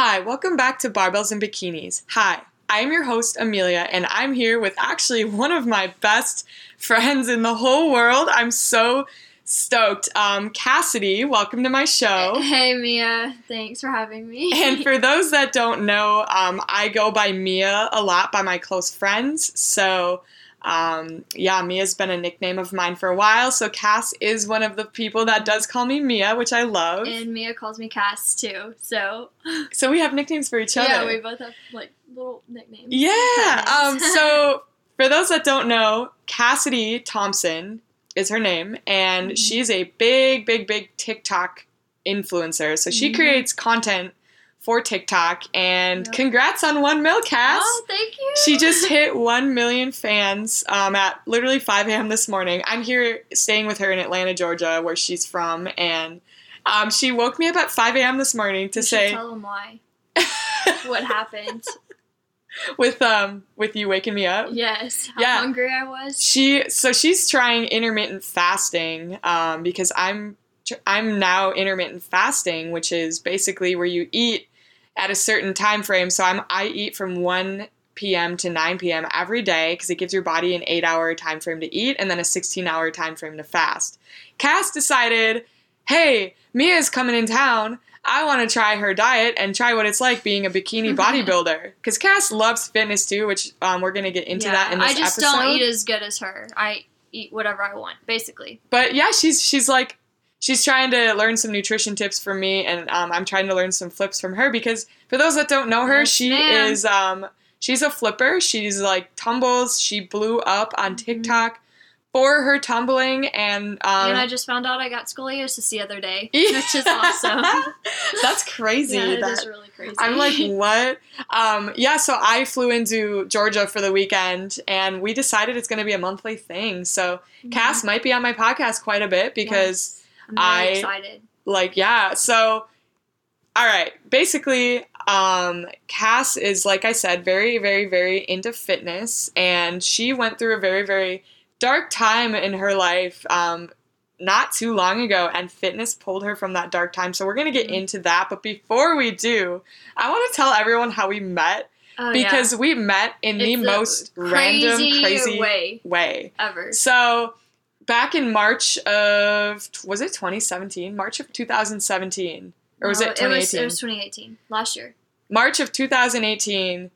Hi, welcome back to Barbells and Bikinis. Hi, I'm your host, Amelia, and I'm here with actually one of my best friends in the whole world. I'm so stoked. Um, Cassidy, welcome to my show. Hey Mia, thanks for having me. And for those that don't know, um, I go by Mia a lot by my close friends. So, um, yeah, Mia's been a nickname of mine for a while. So, Cass is one of the people that does call me Mia, which I love. and Mia calls me Cass too. So so, we have nicknames for each other. yeah, we both have like little nicknames. Yeah. Um, so for those that don't know, Cassidy Thompson is her name, and Mhm. she's a big, big, big TikTok influencer. So she Mhm. creates content for TikTok, and Yep. congrats on one mil, Cass. oh, thank you. She just hit 1 million fans um, at literally 5 a.m. this morning. I'm here staying with her in Atlanta, Georgia, where she's from, and um, she woke me up at 5 a.m. this morning to You say, tell them why. What happened? with um with you waking me up. yes. How Yeah. hungry I was. She so she's trying intermittent fasting um, because I'm tr- I'm now intermittent fasting, which is basically where you eat at a certain time frame. So I'm I eat from one p.m. to 9 p.m. every day because it gives your body an eight hour time frame to eat and then a 16 hour time frame to fast. Cass decided, hey, Mia's coming in town. I want to try her diet and try what it's like being a bikini bodybuilder. Because Cass loves fitness too, which um, we're gonna get into yeah, that in this I just episode. don't eat as good as her. I eat whatever I want, basically. but yeah, she's she's like she's trying to learn some nutrition tips from me, and um, I'm trying to learn some flips from her because for those that don't know her, Yes, she ma'am. is um she's a flipper. She's like tumbles. She blew up on Mhm. TikTok for her tumbling, and um. and I just found out I got scoliosis the other day, Yeah. which is awesome. That's crazy. yeah, it that- is really crazy. I'm like, what? Um, yeah, so I flew into Georgia for the weekend and we decided it's going to be a monthly thing. So Mhm. Cass might be on my podcast quite a bit because, Yes. I'm very I- excited. like, yeah. So, all right. Basically, um, Cass is, like I said, very, very, very into fitness. And she went through a very, very dark time in her life um, not too long ago. And fitness pulled her from that dark time. So, we're going to get Mhm. into that. But before we do, I want to tell everyone how we met Oh, yeah. because we met in the It's the most random, crazy crazy way. way. ever. So, back in March of was it 2017? March of 2017, or was No, it 2018? It was, it was 2018, last year. March of 2018.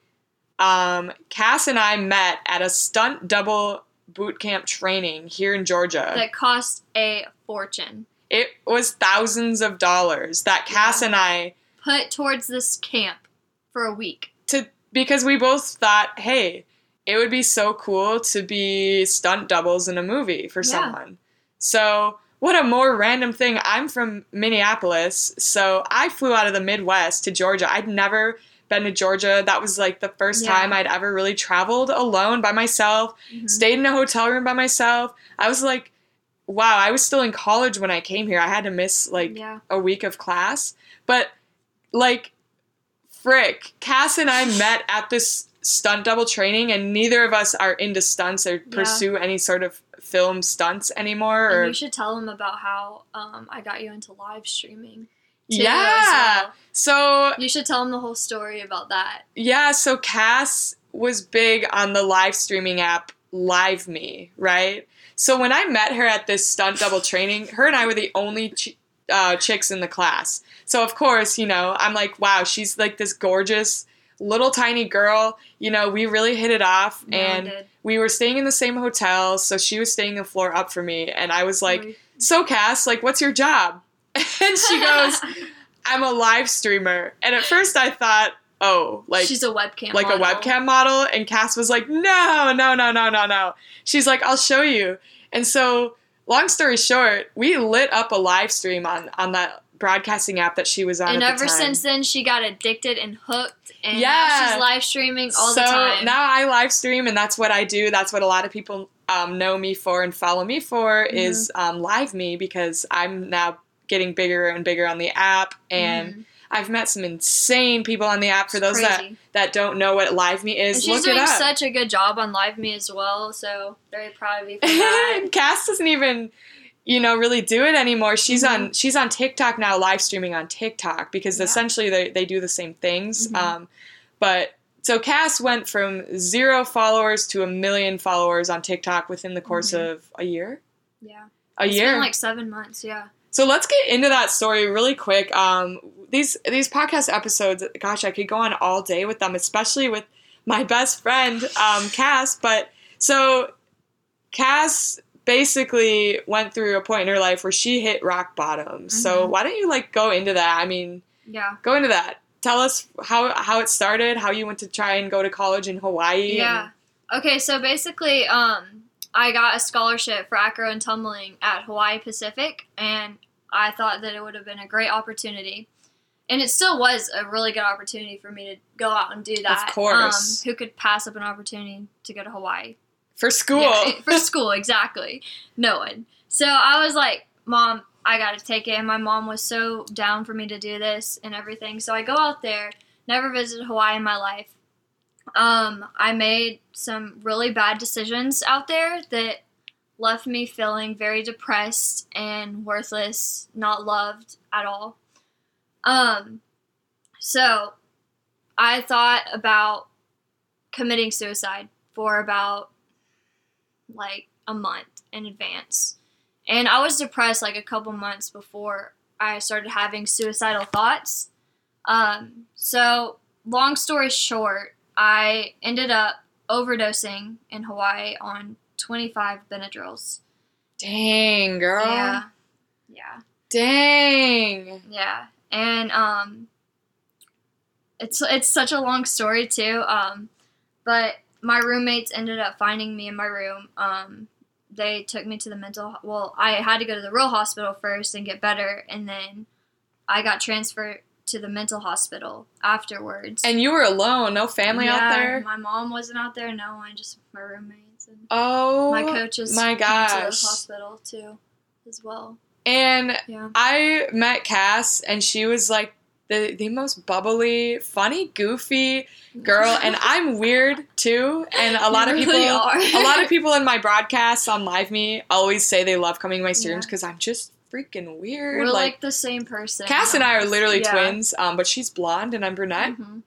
Um, Cass and I met at a stunt double boot camp training here in Georgia. That cost a fortune. it was thousands of dollars that Cass Yeah. and I Put towards this camp for a week. to because we both thought, hey, it would be so cool to be stunt doubles in a movie for Yeah. someone. So, what a more random thing. I'm from Minneapolis, so I flew out of the Midwest to Georgia. I'd never been to Georgia. That was like the first Yeah. time I'd ever really traveled alone by myself, Mhm. stayed in a hotel room by myself. I was like, wow, I was still in college when I came here. I had to miss like yeah. a week of class. But like frick, Cass and I met at this stunt double training and neither of us are into stunts or pursue any sort of film stunts anymore or And you should tell them about how um, I got you into live streaming. Yeah. well. So You should tell them the whole story about that. yeah, so Cass was big on the live streaming app Live Me, right? So when I met her at this stunt double training, her and I were the only ch- uh, chicks in the class. So of course, you know, I'm like, wow, she's like this gorgeous little tiny girl. You know, we really hit it off, one and we were staying in the same hotel. So she was staying the floor up for me, and I was like, We- so Cass, like, what's your job? And she goes, I'm a live streamer. And at first I thought, oh, like she's a webcam. like a webcam model and Cass was like, "No, no, no, no, no, no." She's like, "I'll show you." And so, long story short, we lit up a live stream on on that broadcasting app that she was on And at the ever since then, she got addicted and hooked, and Yeah. now she's live streaming all so the time. So now I live stream, and that's what I do. That's what a lot of people um, know me for and follow me for Mm-hmm. is um, live me because I'm now getting bigger and bigger on the app, and Mhm. I've met some insane people on the app. For It's those that crazy. that don't know what live me is, and she's look doing it up. such a good job on Live Me as well. So very proud of you for that. Cass doesn't even you know really do it anymore. She's Mhm. on she's on TikTok now, live streaming on TikTok because Yeah. essentially they they do the same things. Mhm. Um, but so Cass went from zero followers to a million followers on TikTok within the course Mhm. of a year. Yeah. A It's year. been like seven months. Yeah. So let's get into that story really quick. Um, these these podcast episodes, gosh, I could go on all day with them, especially with my best friend, um, Cass. But so Cass basically went through a point in her life where she hit rock bottom. So Mhm. why don't you like go into that? I mean, Yeah. go into that. Tell us how how it started, how you went to try and go to college in Hawaii. Yeah. Okay, so basically, um, I got a scholarship for acro and tumbling at Hawaii Pacific, and I thought that it would have been a great opportunity. And it still was a really good opportunity for me to go out and do that. Of course. Um, who could pass up an opportunity to go to Hawaii? For school. Yeah, for school, exactly. No one. So I was like, Mom, I got to take it. And my mom was so down for me to do this and everything. So I go out there, never visited Hawaii in my life. Um, I made some really bad decisions out there that left me feeling very depressed and worthless, not loved at all. Um, so I thought about committing suicide for about like a month in advance. And I was depressed like a couple months before I started having suicidal thoughts. Um, so, long story short, I ended up overdosing in Hawaii on 25 Benadryls. Dang, girl. Yeah. Yeah. Dang. Yeah, and um, it's it's such a long story too. Um, but my roommates ended up finding me in my room. Um, they took me to the mental. Well, I had to go to the real hospital first and get better, and then I got transferred to the mental hospital afterwards. And you were alone, no family out Yeah, there. My mom wasn't out there. No one, just my roommates and Oh, my coaches. my came to the hospital too, as well. And Yeah. I met Cass, and she was like the the most bubbly, funny, goofy girl. And I'm weird too. And a lot You of people, really a lot of people in my broadcasts on Live Me always say they love coming to my streams Yeah. because I'm just freaking weird. We're like, like, the same person. Cass and I are literally Yeah. twins, um, but she's blonde and I'm brunette. Mhm.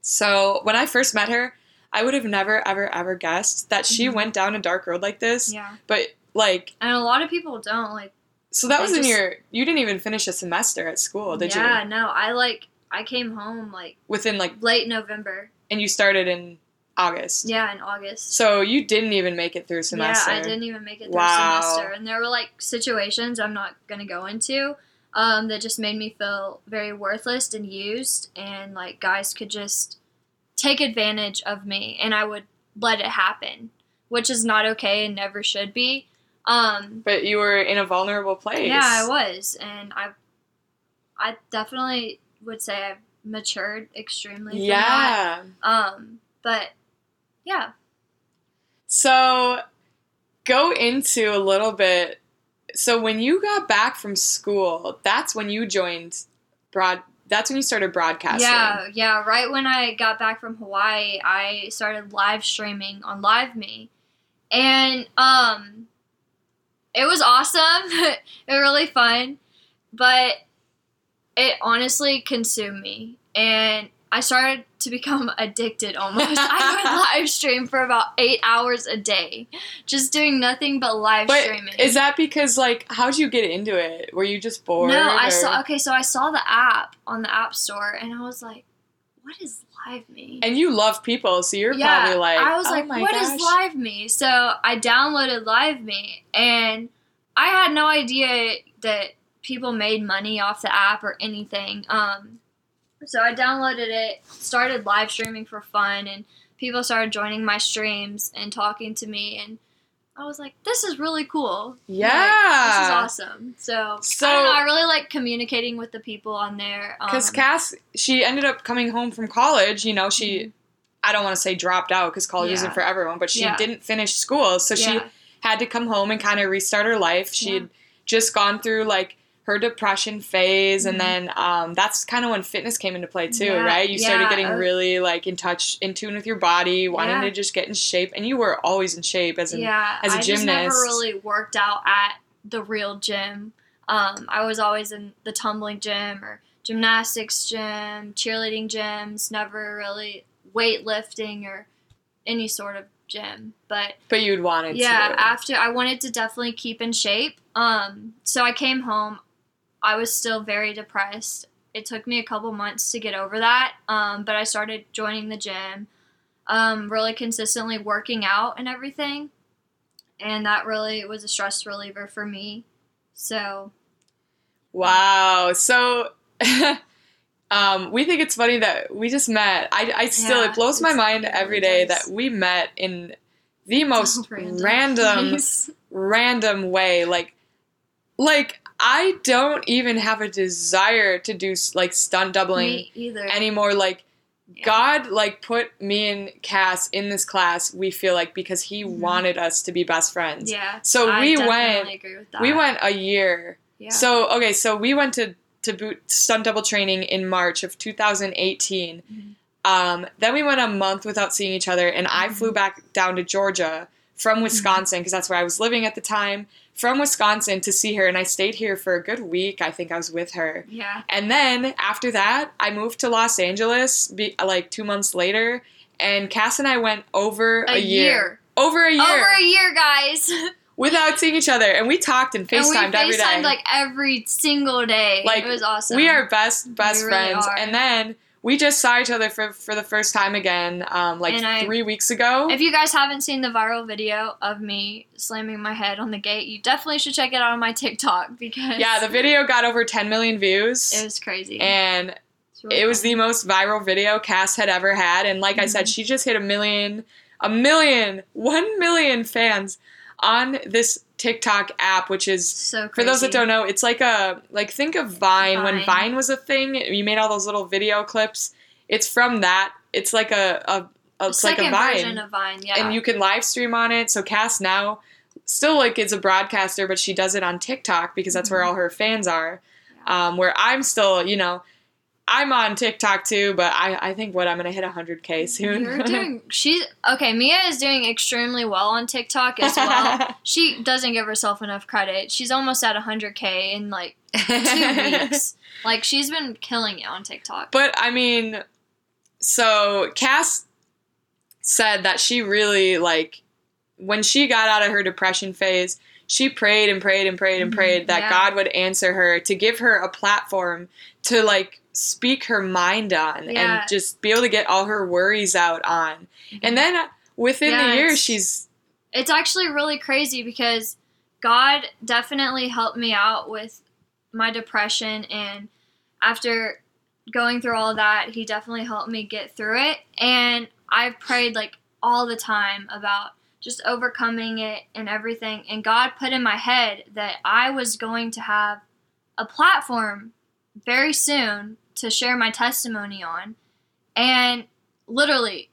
So when I first met her, I would have never, ever, ever guessed that she Mhm. went down a dark road like this. Yeah, But like, and a lot of people don't like. So that They was in your. You didn't even finish a semester at school, did yeah, you? Yeah, no, I like. I came home like Within like, late November. and you started in August. Yeah, in August. So you didn't even make it through semester. Yeah, I didn't even make it through Wow. semester, and there were like situations I'm not gonna go into. Um, that just made me feel very worthless and used, and like guys could just take advantage of me, and I would let it happen, which is not okay and never should be. Um, But you were in a vulnerable place. Yeah, I was, and I, I definitely would say I've matured extremely. From Yeah. That. Um, but yeah. So go into a little bit. So when you got back from school, that's when you joined broad. That's when you started broadcasting. Yeah, yeah. Right when I got back from Hawaii, I started live streaming on Live Me, and um, it was awesome. it was really fun, but it honestly consumed me, and I started to become addicted almost. I would live stream for about eight hours a day, just doing nothing but live But streaming. is that because like how'd you get into it? Were you just bored? No, I or- saw. Okay, so I saw the app on the App Store, and I was like, "What is Live Me?" And you love people, so you're probably like, I was oh like, "What is gosh. Live Me?" So I downloaded Live Me, and I had no idea that people made money off the app or anything. Um, so I downloaded it, started live streaming for fun, and people started joining my streams and talking to me, and I was like, "This is really cool." Like, Yeah. this is awesome. So, So- I don't know. I really like communicating with the people on there. Because um, Cass, she ended up coming home from college. You know, she, Mhm. I don't want to say dropped out because college Yeah. isn't for everyone, but she Yeah. didn't finish school, so she had to come home and kind of restart her life. She'd Yeah. just gone through like her depression phase, and Mhm. then um, that's kind of when fitness came into play too, Yeah, right? You started getting uh, really like in touch, in tune with your body, wanting Yeah. to just get in shape, and you were always in shape as an yeah. as a I just never gymnast. really worked out at the real gym. Um, I was always in the tumbling gym or gymnastics gym, cheerleading gyms, never really weightlifting or any sort of gym. But But you'd wanted yeah, to. Yeah, after I wanted to definitely keep in shape. Um, so I came home. I was still very depressed. It took me a couple months to get over that. Um, but I started joining the gym, um, really consistently working out and everything, and that really was a stress reliever for me. So Wow. So um, we think it's funny that we just met. I, I still, Yeah, it blows my mind every day that we met in the most Random random, random way. Like, like I don't even have a desire to do like stunt doubling anymore. Like, Yeah. God, like, put me and Cass in this class. We feel like because He Mhm. wanted us to be best friends. yeah. So I we went. Agree with that. We went a year Yeah. so okay, so we went to to boot stunt double training in March of 2018. Mhm. Um, then we went a month without seeing each other, and I Mhm. flew back down to Georgia from mm-hmm. Wisconsin because that's where I was living at the time. From Wisconsin to see her, and I stayed here for a good week. I think I was with her, yeah. and then after that, I moved to Los Angeles, be, like two months later, and Cass and I went over a, A year. over a year, Over a year, guys. without seeing each other, and we talked and and we FaceTimed every day. FaceTimed like every single day. Like, it was awesome. We are best best We friends. And then we just saw each other for for the first time again, um, like I- three weeks ago. If you guys haven't seen the viral video of me slamming my head on the gate, you definitely should check it out on my TikTok because yeah, the video got over 10 million views, it was crazy. and really it was funny. the most viral video Cass had ever had. And like I said, Mhm. she just hit a million, a million, one million fans on this TikTok app, which is so. For those that don't know, it's like a like think of Vine, when Vine. Vine was a thing. You made all those little video clips. It's from that. It's like a, a, a it's like a Vine, version of Vine, yeah. and you can live stream on it. So Cass now still like is a broadcaster, but she does it on TikTok because that's where Mhm. all her fans are. Um, where I'm still, you know, I'm on TikTok too, but I, I think what I'm gonna hit 100k soon. You're doing. She's okay. Mia is doing extremely well on TikTok as well. she doesn't give herself enough credit. She's almost at 100k in like two weeks. Like she's been killing it on TikTok. But I mean, so Cass said that she really like when she got out of her depression phase, she prayed and prayed and prayed and Mhm, prayed that yeah. God would answer her to give her a platform to like speak her mind on Yeah. and just be able to get all her worries out on. And then uh, within Yeah, the year, she's it's actually really crazy because God definitely helped me out with my depression and after going through all that, he definitely helped me get through it and I've prayed like all the time about just overcoming it and everything and God put in my head that I was going to have a platform very soon to share my testimony on and literally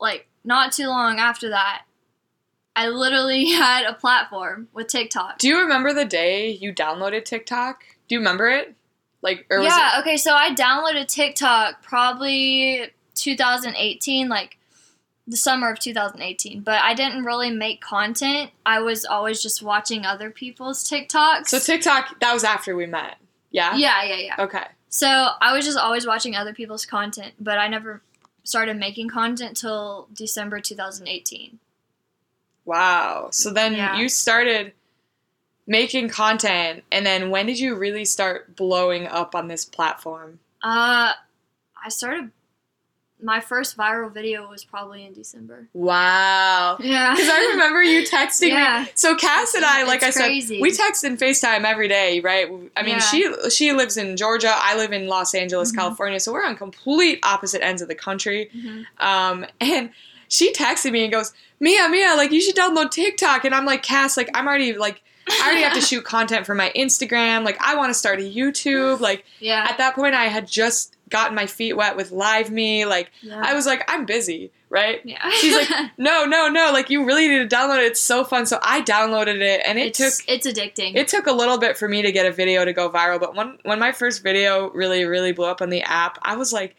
like not too long after that I literally had a platform with TikTok. Do you remember the day you downloaded TikTok? Do you remember it? Like, yeah, okay, so I downloaded TikTok probably 2018, like the summer of 2018, but I didn't really make content. I was always just watching other people's TikToks. So TikTok, that was after we met. Yeah? yeah, yeah, yeah. Okay. So I was just always watching other people's content, but I never started making content till December 2018. Wow. So then Yeah. you started making content, and then when did you really start blowing up on this platform? Uh, I started. My first viral video was probably in December. Wow. Yeah. Because I remember you texting Yeah. me. So Cass and I, like It's I crazy. said, we text and FaceTime every day, right? I mean, Yeah. she she lives in Georgia. I live in Los Angeles, Mhm. California. So we're on complete opposite ends of the country. Mm-hmm. Um, and she texted me and goes, Mia, Mia, like you should download TikTok. And I'm like, Cass, like I'm already like I already have to shoot content for my Instagram. Like I want to start a YouTube. Like Yeah. at that point, I had just gotten my feet wet with Live Me. Like yeah. I was like, I'm busy, right? yeah. She's like, no, no, no. Like you really need to download it. It's so fun. So I downloaded it, and it it's, took it's addicting. it took a little bit for me to get a video to go viral. But when when my first video really really blew up on the app, I was like,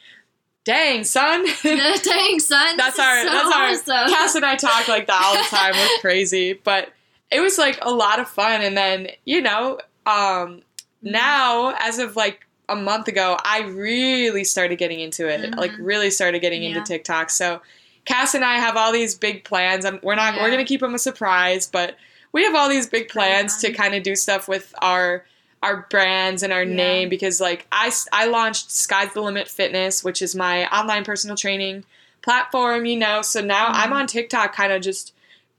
dang, son. Dang, son. that's our so that's our awesome. Cass and I talk like that all the time. We're crazy, but it was like a lot of fun. And then, you know, um, now as of like a month ago, I really started getting into it. Mhm. Like really started getting Yeah. into TikTok. So Cass and I have all these big plans. i we're not. We're gonna keep them a surprise, but we have all these big plans to kind of do stuff with our our brands and our Yeah. name because like I I launched Sky's the Limit Fitness, which is my online personal training platform. You know, so now Mhm. I'm on TikTok, kind of just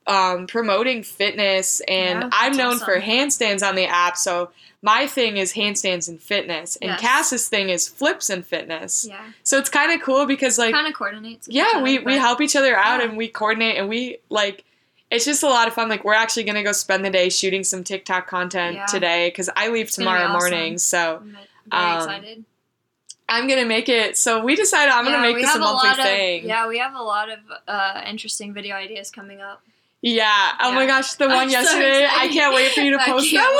um, promoting fitness, and Yeah, I'm known for handstands on the app. So my thing is handstands and fitness, and Yes. Cass's thing is flips and fitness. Yeah. So it's kind of cool because like kind of coordinates. yeah, we we help each other out Yeah. and we coordinate and we like. It's just a lot of fun. Like we're actually gonna go spend the day shooting some TikTok content Yeah. today because I leave It's tomorrow awesome. morning. So I'm very Um, excited. I'm gonna make it. So we decided I'm Yeah, gonna make this a monthly lot thing. Of, yeah, we have a lot of uh, interesting video ideas coming up. Yeah. Oh my gosh, the I'm one so yesterday. I can't wait for you to post that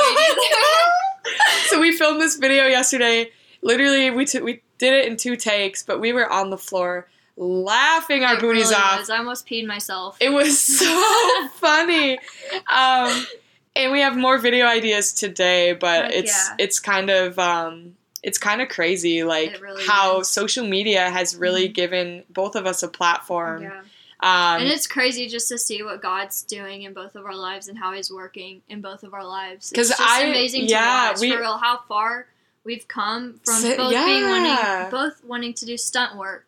one. so we filmed this video yesterday. Literally, we took we did it in two takes, but we were on the floor laughing our It booties really off. was. I almost peed myself. It was so funny. Um, and we have more video ideas today, but Heck it's yeah. it's kind of um, it's kind of crazy, like really how is. social media has really Mhm. given both of us a platform. yeah. Um, and it's crazy just to see what God's doing in both of our lives and how He's working in both of our lives. 'Cause It's just I- amazing yeah, to watch we- for real how far we've come from So- both being wanting both wanting to do stunt work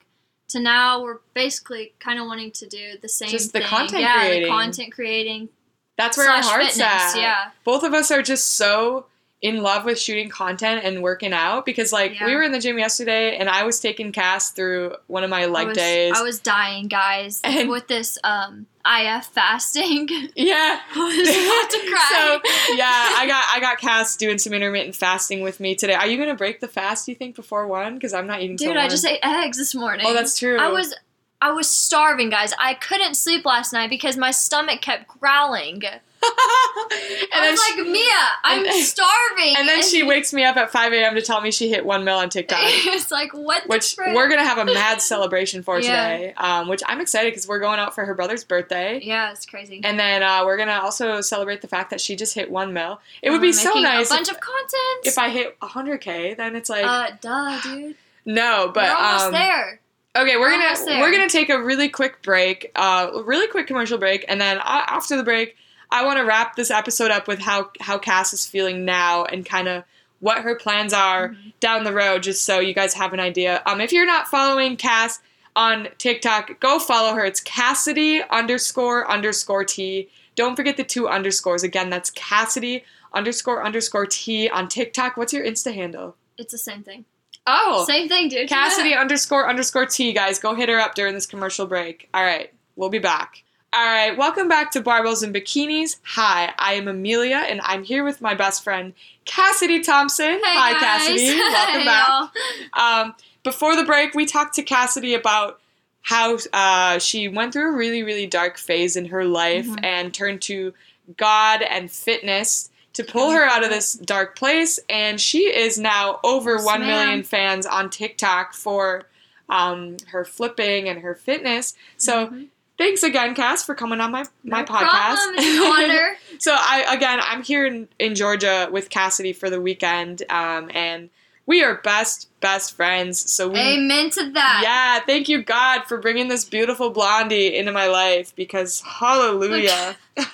to now we're basically kind of wanting to do the same Just the thing. content yeah, creating. the content creating that's where our hearts fitness. at. Yeah, Both of us are just so in love with shooting content and working out because like we were in the gym yesterday and I was taking Cass through one of my leg I was, days. I was dying, guys, And- with this um IF fasting. yeah. I was about to cry. so yeah, I got I got Cass doing some intermittent fasting with me today. Are you gonna break the fast? You think before one? Because I'm not eating. till Dude, I one. just ate eggs this morning. Oh, that's true. I was I was starving, guys. I couldn't sleep last night because my stomach kept growling. And I then was she, like, Mia, I'm and- starving. and then she wakes me up at 5 a.m. to tell me she hit one mil on TikTok. it's like what Which we're gonna have a mad celebration for Yeah. today, um, which I'm excited because we're going out for her brother's birthday, Yeah, it's crazy. and then uh, we're gonna also celebrate the fact that she just hit one mil. It would We're be so nice A bunch if, of content. if I hit 100k. Then it's like uh, duh, dude. no, but We're almost um, there. Okay, we're gonna we're gonna take a really quick break, uh, a really quick commercial break, and then uh, after the break, I want to wrap this episode up with how how Cass is feeling now and kind of what her plans are Mhm. down the road, just so you guys have an idea. Um, if you're not following Cass on TikTok, go follow her. It's Cassidy underscore underscore T. Don't forget the two underscores. Again, that's Cassidy underscore underscore T on TikTok. What's your Insta handle? It's the same thing. Oh, Same thing, dude. Cassidy underscore underscore T, guys. Go hit her up during this commercial break. All right, we'll be back. All right, welcome back to Barbells and Bikinis. Hi, I am Amelia, and I'm here with my best friend, Cassidy Thompson. Hi. Cassidy. Welcome Hey, back. Um, before the break, we talked to Cassidy about how uh, she went through a really, really dark phase in her life Mhm. and turned to God and fitness to pull her out of this dark place. And she is now over Yes, 1 ma'am. million fans on TikTok for um, her flipping and her fitness. So Mhm. Thanks again, Cass, for coming on my, my no podcast. Problem. Honor. So I again, I'm here in, in Georgia with Cassidy for the weekend, um, and we are best best friends. So we, Amen to that. yeah, thank you God for bringing this beautiful blondie into my life because hallelujah.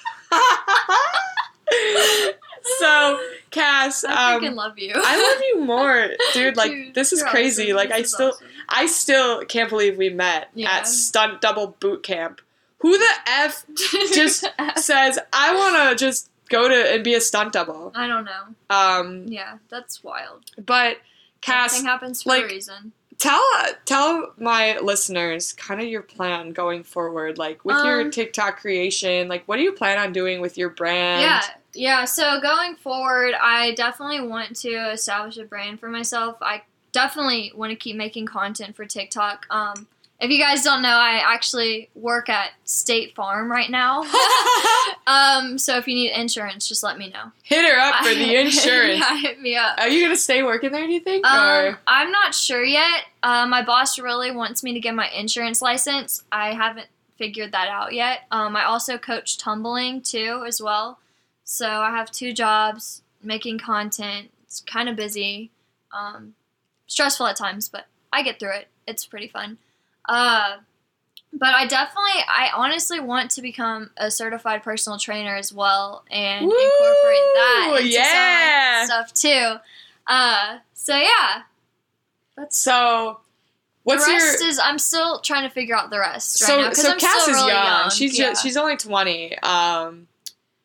so Cass, I um, freaking love you. I love you more, dude. Like Dude, this is crazy. awesome. Like This I still, awesome. I still can't believe we met Yeah. at stunt double boot camp. Who the f just says I want to just go to and be a stunt double. I don't know. Um, Yeah, that's wild. but Cass, Everything happens for like- a reason. tell tell my listeners kind of your plan going forward, like with your Um, TikTok creation. Like, what do you plan on doing with your brand? Yeah, yeah. So going forward, I definitely want to establish a brand for myself. I definitely want to keep making content for TikTok. Um, if you guys don't know, I actually work at State Farm right now. um, so if you need insurance, just let me know. Hit her up for the insurance. yeah, hit me up. Are you gonna stay working there? Do you think? Um, I'm not sure yet. Uh, my boss really wants me to get my insurance license. I haven't figured that out yet. Um, I also coach tumbling too, as well. So I have two jobs, making content. It's kind of busy, um, stressful at times, but I get through it. It's pretty fun. Uh, but I definitely, I honestly want to become a certified personal trainer as well and Woo! incorporate that into Yeah. stuff too. Uh, so yeah, that's So, what's the your rest is I'm still trying to figure out the rest right so now so I'm Cass still is really young. young. She's yeah. just she's only twenty. Um,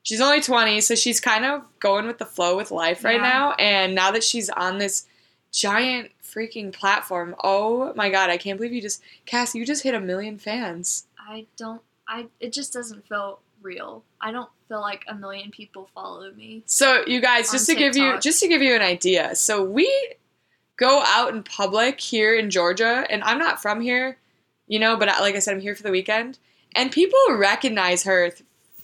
she's only twenty, so she's kind of going with the flow with life right Yeah. now. And now that she's on this giant freaking platform, oh my god, I can't believe you just Cass, you just hit a million fans. I don't. I it just doesn't feel real. I don't feel like a million people follow me. So you guys, just to On give you just to give you an idea, so we go out in public here in Georgia, and I'm not from here, you know, but like I said, I'm here for the weekend, and people recognize her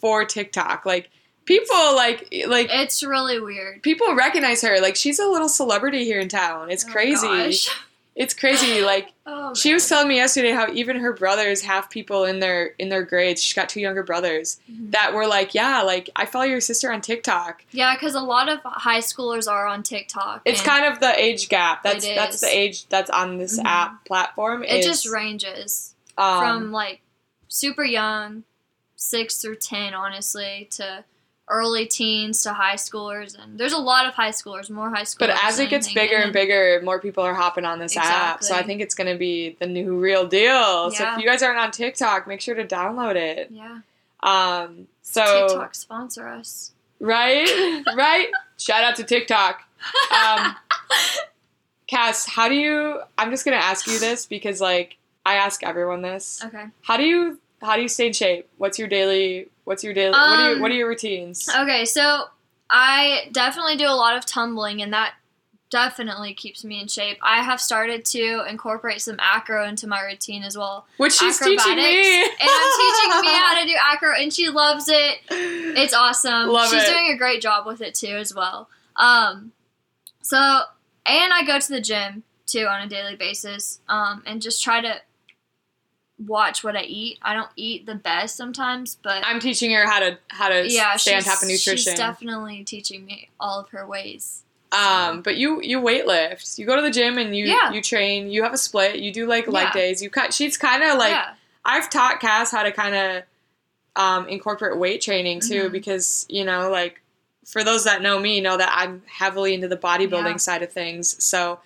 for TikTok. Like people like like It's really weird. people recognize her. Like she's a little celebrity here in town. It's Oh, crazy. gosh. It's crazy. Like Oh, she was telling me yesterday how even her brothers have people in their in their grades. She's got two younger brothers Mhm. that were like, yeah, like I follow your sister on TikTok. Yeah, because a lot of high schoolers are on TikTok. It's kind of the age gap. That's that's the age that's on this Mhm. app platform. It is, just ranges um, from like super young, six through ten, honestly, to early teens to high schoolers, and there's a lot of high schoolers, more high schoolers. but as it gets anything, bigger and then- bigger, more people are hopping on this app. So I think it's gonna be the new real deal. So if you guys aren't on TikTok, make sure to download it. Yeah, Um, so TikTok sponsor us. right, right. Shout out to TikTok. Um, Cass, how do you? I'm just gonna ask you this because like I ask everyone this. Okay. How do you how do you stay in shape? What's your daily What's your daily what are your Um, what are your routines? Okay, so I definitely do a lot of tumbling, and that definitely keeps me in shape. I have started to incorporate some acro into my routine as well. Which she's teaching me. and I'm teaching me how to do acro, and she loves it. It's awesome. Love She's it. doing a great job with it too, as well. Um, so and I go to the gym too on a daily basis, um, and just try to watch what I eat. I don't eat the best sometimes, but I'm teaching her how to how to yeah, stay on top of nutrition. she's definitely teaching me all of her ways. um, but you you weight lift. You go to the gym and you Yeah. you train. You have a split. You do like leg Yeah. days. You cut. She's kind of like yeah, I've taught Cass how to kind of um, incorporate weight training too, Mhm. because you know, like for those that know me, know that I'm heavily into the bodybuilding side of things. So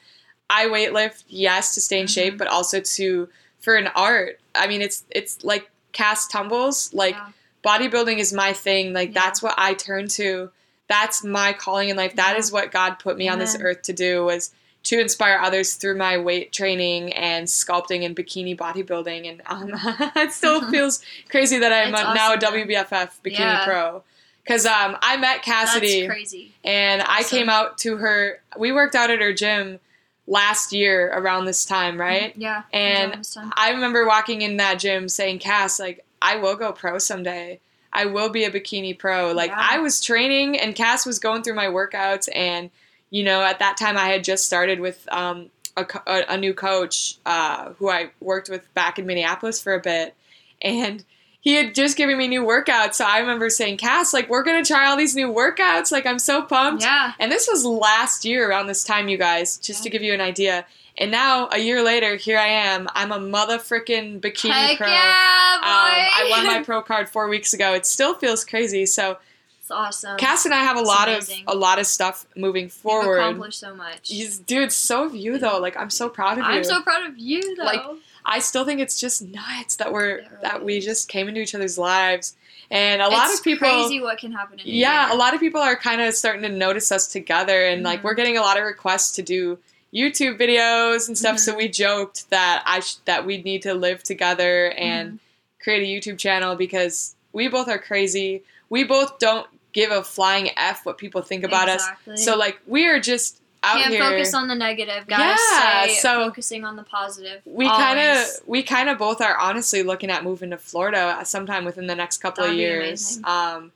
I weight lift, yes, to stay in shape, Mhm. but also to for an art. I mean, it's it's like Cass tumbles. Like yeah. bodybuilding is my thing. Like Yeah. that's what I turn to. That's my calling in life. That Yeah. is what God put me on this earth to do was to inspire others through my weight training and sculpting and bikini bodybuilding. And um, it still feels crazy that I'm It's a, now a awesome. WBFF bikini Yeah. pro. Because um, I met Cassidy That's crazy. and I Awesome. came out to her. We worked out at her gym last year around this time, right? Yeah. it was And around this time. I remember walking in that gym saying, Cass, like, I will go pro someday. I will be a bikini pro. Like, Yeah. I was training and Cass was going through my workouts. And, you know, at that time I had just started with um, a, a, a new coach uh, who I worked with back in Minneapolis for a bit. And he had just given me new workouts. So I remember saying, Cass, like, we're going to try all these new workouts. Like, I'm so pumped. yeah. And this was last year around this time, you guys, just to give you an idea. And now, a year later, here I am. I'm a mother frickin' bikini Heck pro. yeah, boy. Um, I won my pro card four weeks ago. It still feels crazy. So it's awesome. Cass and I have a It's lot amazing. of a lot of stuff moving forward. You've accomplished so much. He's, dude, so of you though. Like I'm so proud of you. I'm so proud of you, though. Like, I still think it's just nuts that we're really that we just came into each other's lives, and a lot It's of people. crazy what can happen in yeah, a lot of people are kind of starting to notice us together, and like Mhm. we're getting a lot of requests to do YouTube videos and stuff. So Mhm. we joked that I sh- that we'd need to live together and Mhm. create a YouTube channel because we both are crazy. We both don't give a flying f what people think about exactly. us. So like we are just out can't here. focus on the negative, guys. Yeah, Stay so- focusing on the positive. we kind of we kind of both are honestly looking at moving to Florida sometime within the next couple That'd of years. Um,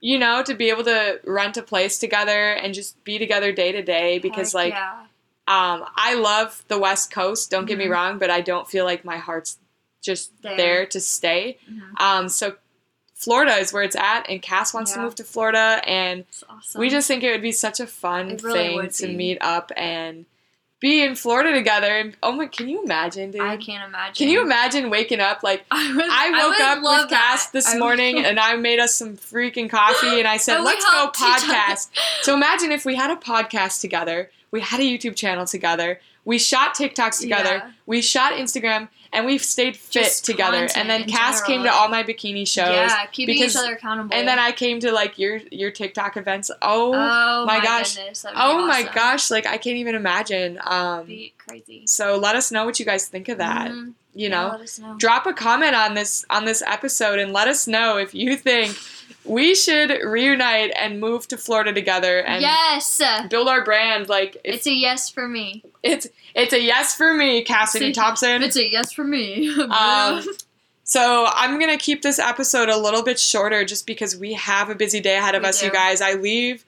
you know, to be able to rent a place together and just be together day to day because Heck like yeah. um, I love the West Coast. Don't get me Mhm. wrong, but I don't feel like my heart's just There. there, to stay. Mhm. Um, so Florida is where it's at, and Cass wants to move to Florida, and awesome. we just think it would be such a fun really thing to meet up and be in Florida together. And oh my, can you imagine, dude? I can't imagine. Can you imagine waking up like I, would, I woke would up with Cass this I would- morning and I made us some freaking coffee and I said, let's go helped each other. podcast. So imagine if we had a podcast together, we had a YouTube channel together, we shot TikToks together, Yeah. we shot Instagram, and we've stayed fit Just together. And then Cass came to all my bikini shows. Yeah, keeping because- each other accountable. And then I came to like your your TikTok events. Oh, oh my my, gosh. goodness, oh my gosh, like I can't even imagine. Um be crazy. so let us know what you guys think of that. Mhm. You Yeah, know? let us know. drop a comment on this on this episode and let us know if you think we should reunite and move to Florida together and yes, build our brand. Like it's it's a yes for me. it's it's a yes for me, Cassidy Thompson. It's a yes for me. Um, So I'm gonna keep this episode a little bit shorter just because we have a busy day ahead of We us, you guys. I leave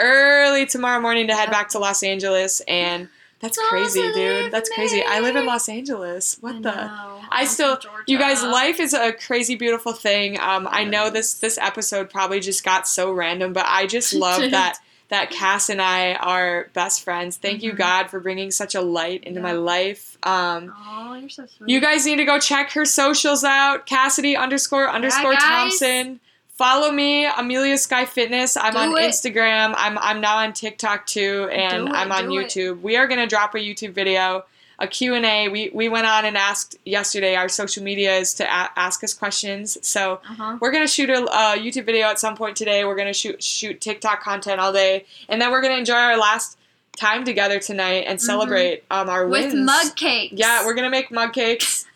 early tomorrow morning to head back to Los Angeles and that's crazy, dude. That's crazy. I live in. Los Angeles. What I the know. I still- You guys, life is a crazy, beautiful thing. Um, I know this this episode probably just got so random, but I just love that that Cass and I are best friends. Thank you, Mhm. God, for bringing such a light into my life. Um, Oh, you're so sweet. you guys need to go check her socials out. Cassidy underscore underscore guys. Thompson. Follow me, Amelia Skye Fitness. I'm Do on it. Instagram. I'm I'm now on TikTok too, and it, I'm on do it. YouTube. We are gonna drop a YouTube video, a Q and A. We we went on and asked yesterday our social media is to a- ask us questions. So Uh-huh. we're gonna shoot a, a YouTube video at some point today. We're gonna shoot shoot TikTok content all day, and then we're gonna enjoy our last time together tonight and celebrate um our Mm-hmm. With mug cakes. Yeah, we're gonna make mug cakes.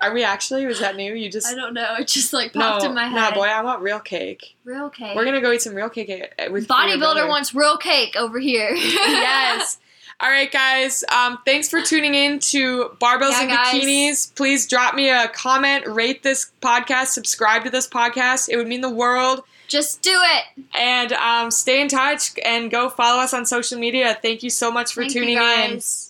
Are we actually? Was that new? You just I don't know. It just like no, popped in my head. no, boy. I want real cake. Real cake. We're gonna go eat some real cake uh, with Bodybuilder wants real cake over here. yes. All right, guys. Um, thanks for tuning in to Barbells Yeah, and guys. Bikinis. Please drop me a comment, rate this podcast, subscribe to this podcast. It would mean the world. Just do it. And um, stay in touch and go follow us on social media. Thank you so much for Thank tuning in. guys.